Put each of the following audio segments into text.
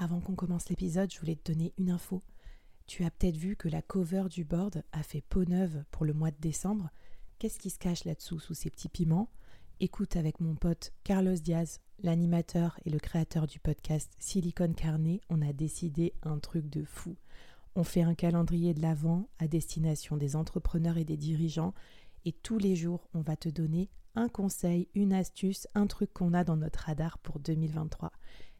avant qu'on commence l'épisode, je voulais te donner une info. Tu as peut-être vu que la cover du board a fait peau neuve pour le mois de décembre. Qu'est-ce qui se cache là-dessous sous ces petits piments? Écoute avec mon pote Carlos Diaz, l'animateur et le créateur du podcast Silicon Carnet, on a décidé un truc de fou. On fait un calendrier de l'Avent à destination des entrepreneurs et des dirigeants et tous les jours, on va te donner un conseil, une astuce, un truc qu'on a dans notre radar pour 2023.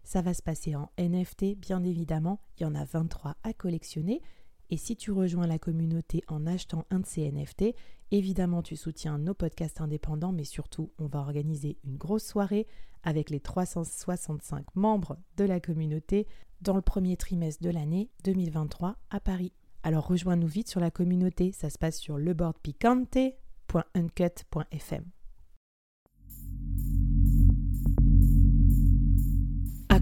Ça va se passer en NFT, bien évidemment. Il y en a 23 à collectionner. Et si tu rejoins la communauté en achetant un de ces NFT, évidemment tu soutiens nos podcasts indépendants, mais surtout on va organiser une grosse soirée avec les 365 membres de la communauté dans le premier trimestre de l'année 2023 à Paris. Alors rejoins-nous vite sur la communauté, ça se passe sur leboardpicante.uncut.fm.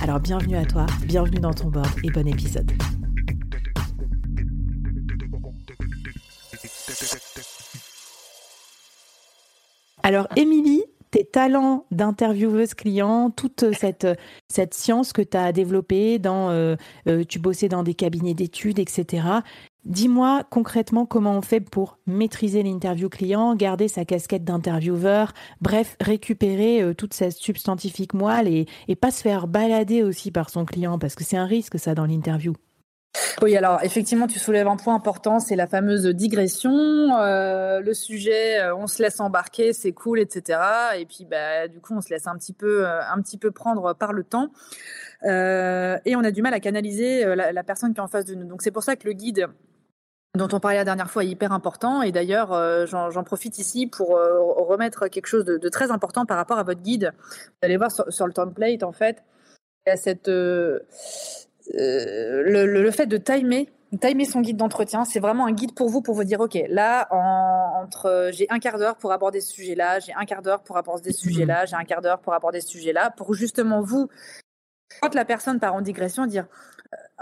Alors bienvenue à toi, bienvenue dans ton board et bon épisode. Alors Émilie, tes talents d'intervieweuse client, toute cette, science que tu as développée, dans, euh, euh, tu bossais dans des cabinets d'études, etc. Dis-moi concrètement comment on fait pour maîtriser l'interview client, garder sa casquette d'intervieweur, bref, récupérer euh, toute cette substantifique moelle et, pas se faire balader aussi par son client, parce que c'est un risque ça dans l'interview. Oui, alors effectivement, tu soulèves un point important, c'est la fameuse digression. Euh, le sujet, euh, on se laisse embarquer, c'est cool, etc. Et puis, bah, du coup, on se laisse un petit peu, un petit peu prendre par le temps. et on a du mal à canaliser la, personne qui est en face de nous. Donc, c'est pour ça que le guide dont on parlait la dernière fois est hyper important. Et d'ailleurs, j'en profite ici pour remettre quelque chose de, très important par rapport à votre guide. Vous allez voir sur, le template, en fait, il cette euh, le, fait de timer, timer son guide d'entretien, c'est vraiment un guide pour vous, pour vous dire, OK, là, entre, j'ai un quart d'heure pour aborder ce sujet-là, j'ai un quart d'heure pour aborder ce sujet-là, j'ai un quart d'heure pour aborder ce sujet-là, pour justement vous, quand la personne part en digression, dire,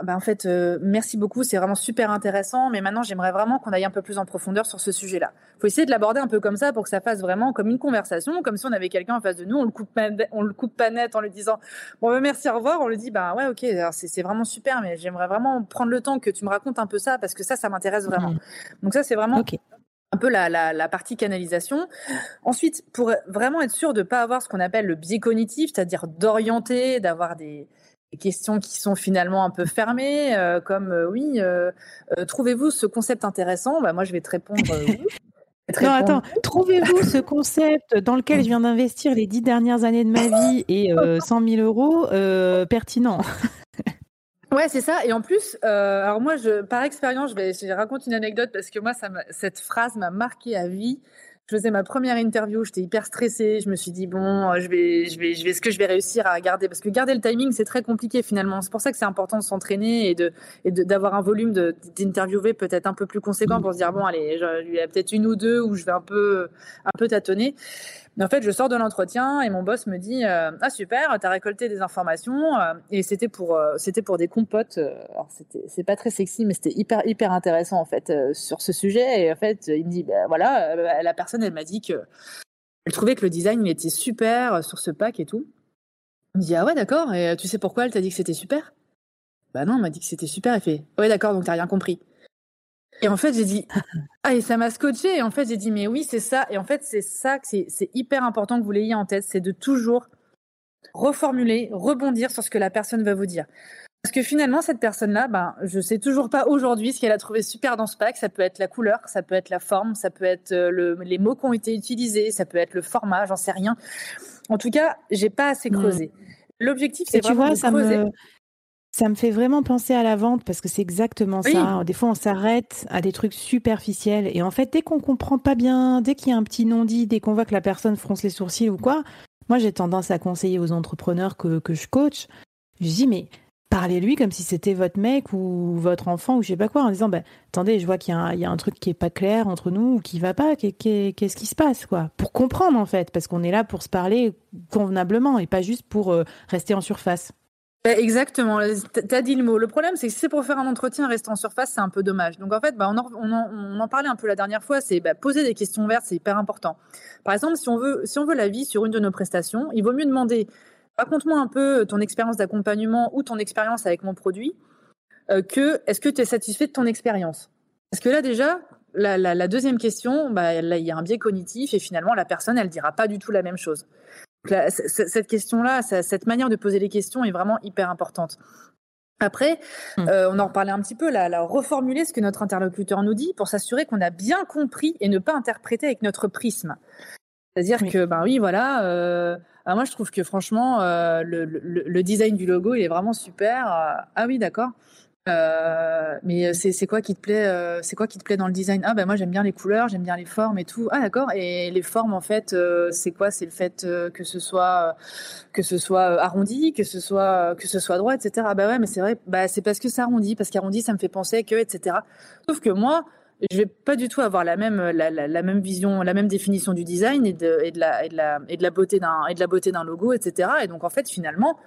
bah, en fait, euh, merci beaucoup, c'est vraiment super intéressant, mais maintenant j'aimerais vraiment qu'on aille un peu plus en profondeur sur ce sujet-là. Il faut essayer de l'aborder un peu comme ça pour que ça fasse vraiment comme une conversation, comme si on avait quelqu'un en face de nous, on le coupe pas, on le coupe pas net en lui disant bon bah, merci au revoir, on lui dit bah ouais ok, c'est vraiment super, mais j'aimerais vraiment prendre le temps que tu me racontes un peu ça parce que ça ça m'intéresse vraiment. Mmh. Donc ça c'est vraiment un peu la, la, partie canalisation. Ensuite, pour vraiment être sûr de ne pas avoir ce qu'on appelle le biais cognitif, c'est-à-dire d'orienter, d'avoir des questions qui sont finalement un peu fermées, euh, comme euh, oui, euh, trouvez-vous ce concept intéressant? Bah, Moi, je vais te répondre oui. Non, attends, trouvez-vous ce concept dans lequel je viens d'investir les dix dernières années de ma vie et 100 000 euros pertinent? Ouais, c'est ça. Et en plus, alors moi, je, par expérience, je vais, je raconte une anecdote parce que moi, ça cette phrase m'a marqué à vie je faisais ma première interview, j'étais hyper stressée. Je me suis dit bon, euh, je vais, je vais, je vais, est-ce que je vais réussir à garder Parce que garder le timing, c'est très compliqué finalement. C'est pour ça que c'est important de s'entraîner et de, et d'avoir un volume d'interviewer peut-être un peu plus conséquent pour se dire bon, allez, il y a peut-être une ou deux où je vais un peu, un peu tâtonner. Mais en fait, je sors de l'entretien et mon boss me dit euh, ah super, t'as récolté des informations euh, et c'était pour c'était pour des compotes. alors c'était c'est pas très sexy, mais c'était hyper hyper intéressant en fait sur ce sujet. Et en fait, il me dit ben voilà, la personne elle m'a dit que elle trouvait que le design il était super sur ce pack et tout. Il me dit ah ouais d'accord. Et tu sais pourquoi elle t'a dit que c'était super? Bah non, elle m'a dit que c'était super. Elle fait ouais d'accord, donc t'as rien compris. Et en fait, j'ai dit, ah, et ça m'a scotché. Et en fait, j'ai dit, mais oui, c'est ça. Et en fait, c'est ça que c'est hyper important que vous l'ayez en tête, c'est de toujours reformuler, rebondir sur ce que la personne va vous dire. Parce que finalement, cette personne-là, ben, je sais toujours pas aujourd'hui ce qu'elle a trouvé super dans ce pack. Ça peut être la couleur, ça peut être la forme, ça peut être le, les mots qui ont été utilisés, ça peut être le format, j'en sais rien. En tout cas, j'ai pas assez mmh. creusé. L'objectif, c'est vraiment vois, de ça creuser. Me... Ça me fait vraiment penser à la vente parce que c'est exactement ça. Des fois, on s'arrête à des trucs superficiels et en fait, dès qu'on comprend pas bien, dès qu'il y a un petit non-dit, dès qu'on voit que la personne fronce les sourcils ou quoi, moi, j'ai tendance à conseiller aux entrepreneurs que, que je coach. Je dis, mais parlez-lui comme si c'était votre mec ou votre enfant ou je sais pas quoi, en disant, bah, attendez, je vois qu'il y, a un truc qui est pas clair entre nous ou qui va pas, qu'est-ce qui se passe, quoi? Pour comprendre, en fait, parce qu'on est là pour se parler convenablement et pas juste pour euh, rester en surface. Bah, exactement, tu as dit le mot. Le problème, c'est que si c'est pour faire un entretien, rester en surface, c'est un peu dommage. Donc en fait, bah, on, en, on, en, parlait un peu la dernière fois, c'est poser des questions ouvertes, c'est hyper important. Par exemple, si on veut, si on veut l'avis sur une de nos prestations, il vaut mieux demander raconte-moi un peu ton expérience d'accompagnement ou ton expérience avec mon produit, euh, que est-ce que tu es satisfait de ton expérience? Parce que là déjà, la, la deuxième question, bah, là, il y a un biais cognitif et finalement la personne, elle dira pas du tout la même chose cette question-là, cette manière de poser les questions est vraiment hyper importante. Après, mmh. euh, on en reparlait un petit peu, la, reformuler ce que notre interlocuteur nous dit pour s'assurer qu'on a bien compris et ne pas interpréter avec notre prisme. C'est-à-dire que, ben oui, voilà. Euh, moi, je trouve que franchement, euh, le, design du logo, il est vraiment super. ah oui, d'accord. Euh, mais c'est quoi qui te plaît euh, C'est quoi qui te plaît dans le design? Ah ben moi j'aime bien les couleurs, j'aime bien les formes et tout. Ah d'accord. Et les formes en fait, euh, c'est quoi? C'est le fait que ce soit que ce soit arrondi, que ce soit que ce soit droit, etc. Ah bah ouais, mais c'est vrai. Bah c'est parce que c'est arrondi, parce qu'arrondi ça me fait penser que etc. Sauf que moi, je vais pas du tout avoir la même la, la, même vision, la même définition du design et de, et de la et de la et de la beauté d'un et de la beauté d'un logo, etc. Et donc en fait finalement,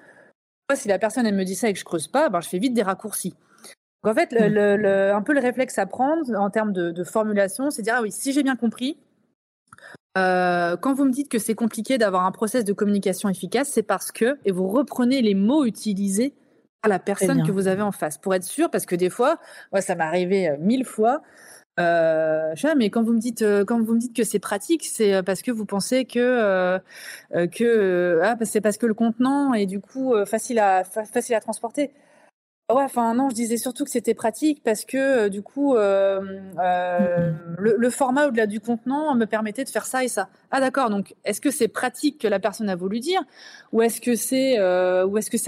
si la personne elle me dit ça et que je creuse pas, ben je fais vite des raccourcis en fait, le, un peu le réflexe à prendre en termes de, formulation, c'est dire ah oui, si j'ai bien compris, euh, quand vous me dites que c'est compliqué d'avoir un process de communication efficace, c'est parce que et vous reprenez les mots utilisés par la personne que vous avez en face pour être sûr, parce que des fois, moi ça m'est arrivé euh, mille fois. Euh, mais quand vous me dites euh, quand vous me dites que c'est pratique, c'est parce que vous pensez que ah, c'est parce que le contenant est du coup facile à transporter. Ouais, enfin non, je disais surtout que c'était pratique parce que euh, du coup, euh, euh, le, format au-delà du contenant me permettait de faire ça et ça. Ah d'accord, donc est-ce que c'est pratique que la personne a voulu dire ou est-ce que c'est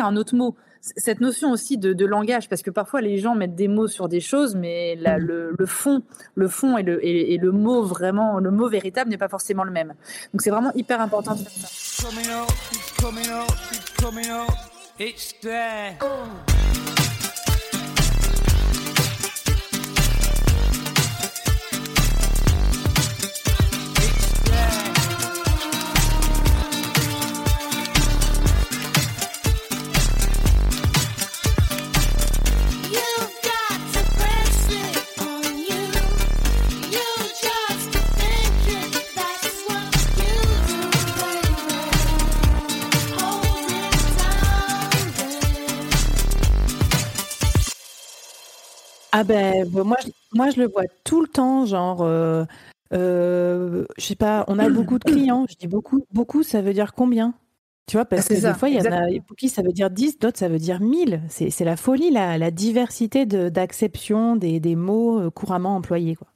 un autre mot? Cette notion aussi de, langage, parce que parfois les gens mettent des mots sur des choses, mais le, fond, le fond et le, et, le mot vraiment, le mot véritable n'est pas forcément le même. Donc c'est vraiment hyper important de faire ça. Ah ben moi je, moi je le vois tout le temps genre euh, euh, je sais pas on a beaucoup de clients je dis beaucoup beaucoup ça veut dire combien? Tu vois parce ah, que des fois il y en a pour qui ça veut dire 10 d'autres ça veut dire 1000 c'est la folie la, la diversité d'acception des, des mots euh, couramment employés quoi.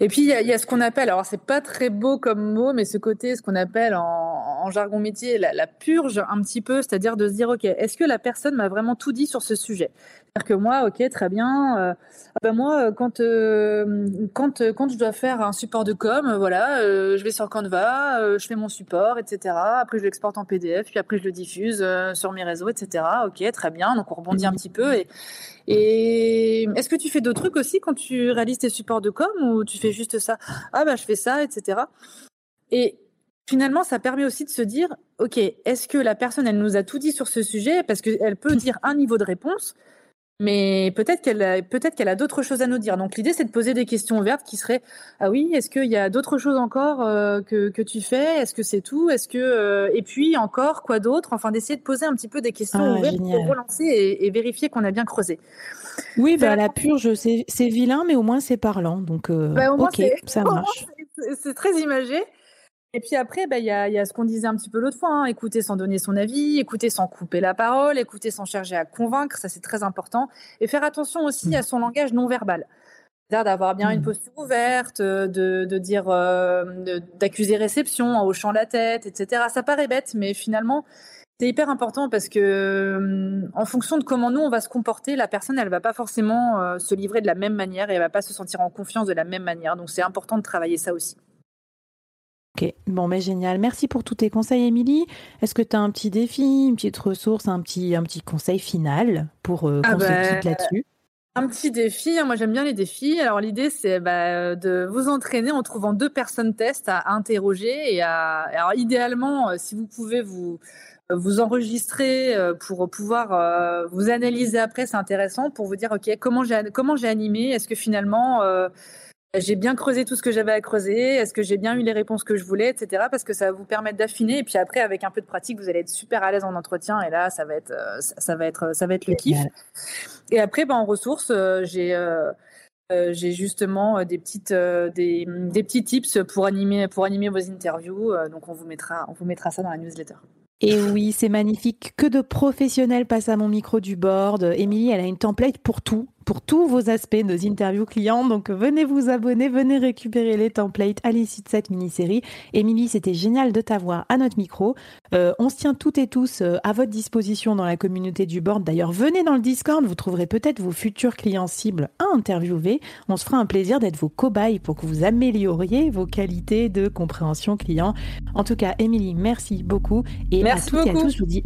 Et puis il y, a, ce qu'on appelle, alors c'est pas très beau comme mot, mais ce côté, ce qu'on appelle en, jargon métier, la, purge un petit peu, c'est-à-dire de se dire, ok, est-ce que la personne m'a vraiment tout dit sur ce sujet? C'est-à-dire que moi, ok, très bien, euh, ah ben moi, quand euh, quand quand je dois faire un support de com, voilà, euh, je vais sur Canva, je fais mon support, etc. Après je l'exporte en PDF, puis après je le diffuse sur mes réseaux, etc. Ok, très bien, donc on rebondit un petit peu et est-ce que tu fais d'autres trucs aussi quand tu réalises tes supports de com ou fais juste ça Ah bah je fais ça, etc. Et finalement, ça permet aussi de se dire, ok, est-ce que la personne, elle nous a tout dit sur ce sujet? Parce qu'elle peut dire un niveau de réponse, mais peut-être qu'elle a, peut-être qu'elle a d'autres choses à nous dire. Donc l'idée, c'est de poser des questions ouvertes qui seraient ah oui, est-ce qu'il y a d'autres choses encore euh, que, que tu fais? Est-ce que c'est tout? Est-ce que euh, et puis encore quoi d'autre? Enfin, d'essayer de poser un petit peu des questions ah, ouvertes pour relancer et, vérifier qu'on a bien creusé. Oui, bah, la purge, c'est, c'est vilain, mais au moins c'est parlant. Donc euh, bah, ok, ça marche. C'est très imagé. Et puis après, bah, il y, a, y, a, ce qu'on disait un petit peu l'autre fois, hein, écouter sans donner son avis, écouter sans couper la parole, écouter sans chercher à convaincre, ça c'est très important. Et faire attention aussi à son langage non verbal. C'est-à-dire d'avoir bien une posture ouverte, de, de dire, euh, d'accuser réception en hochant la tête, etc. Ça paraît bête, mais finalement, c'est hyper important parce que en fonction de comment nous on va se comporter, la personne elle va pas forcément euh, se livrer de la même manière et elle va pas se sentir en confiance de la même manière. Donc c'est important de travailler ça aussi. Ok, bon, mais génial. Merci pour tous tes conseils, Émilie. Est-ce que tu as un petit défi, une petite ressource, un petit, un petit conseil final pour euh, ah se quitte là-dessus? un petit défi, moi j'aime bien les défis. Alors l'idée c'est bah, de vous entraîner en trouvant deux personnes test à interroger et à, alors idéalement euh, si vous pouvez vous vous enregistrer euh, pour pouvoir vous analyser après, c'est intéressant pour vous dire ok comment j'ai comment j'ai animé, est-ce que finalement j'ai bien creusé tout ce que j'avais à creuser, est-ce que j'ai bien eu les réponses que je voulais, etc. Parce que ça va vous permettre d'affiner. Et puis après, avec un peu de pratique, vous allez être super à l'aise en entretien. Et là, ça va être, euh, ça va être, ça va être le kiff. Et après, ben, en ressources, euh, j'ai euh, j'ai justement des petites des, des, petits tips pour animer pour animer vos interviews. donc on vous mettra on vous mettra ça dans la newsletter. Et oui, c'est magnifique. Que de professionnels passent à mon micro du board. Émilie, elle a une template pour tout pour tous vos aspects, nos interviews clients. Donc venez vous abonner, venez récupérer les templates à l'issue de cette mini-série. Émilie, c'était génial de t'avoir à notre micro. Euh, on se tient toutes et tous euh, à votre disposition dans la communauté du board. D'ailleurs, venez dans le Discord, vous trouverez peut-être vos futurs clients cibles à interviewer. On se fera un plaisir d'être vos cobayes pour que vous amélioriez vos qualités de compréhension client. En tout cas, Émilie, merci beaucoup. Et à toutes et à tous, je vous dis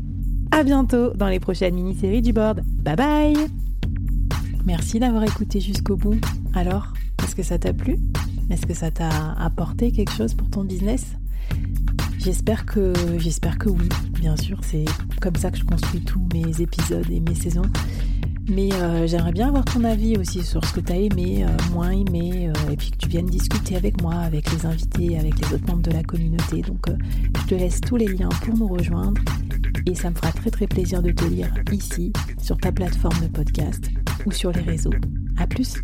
à bientôt dans les prochaines mini-séries du board. Bye bye Merci d'avoir écouté jusqu'au bout. Alors, est-ce que ça t'a plu? Est-ce que ça t'a apporté quelque chose pour ton business? J'espère que j'espère que oui, bien sûr, c'est comme ça que je construis tous mes épisodes et mes saisons. Mais euh, j'aimerais bien avoir ton avis aussi sur ce que tu as aimé, euh, moins aimé, euh, et puis que tu viennes discuter avec moi, avec les invités, avec les autres membres de la communauté. Donc je te laisse tous les liens pour nous rejoindre et ça me fera très très plaisir de te lire ici, sur ta plateforme de podcast ou sur les réseaux. A plus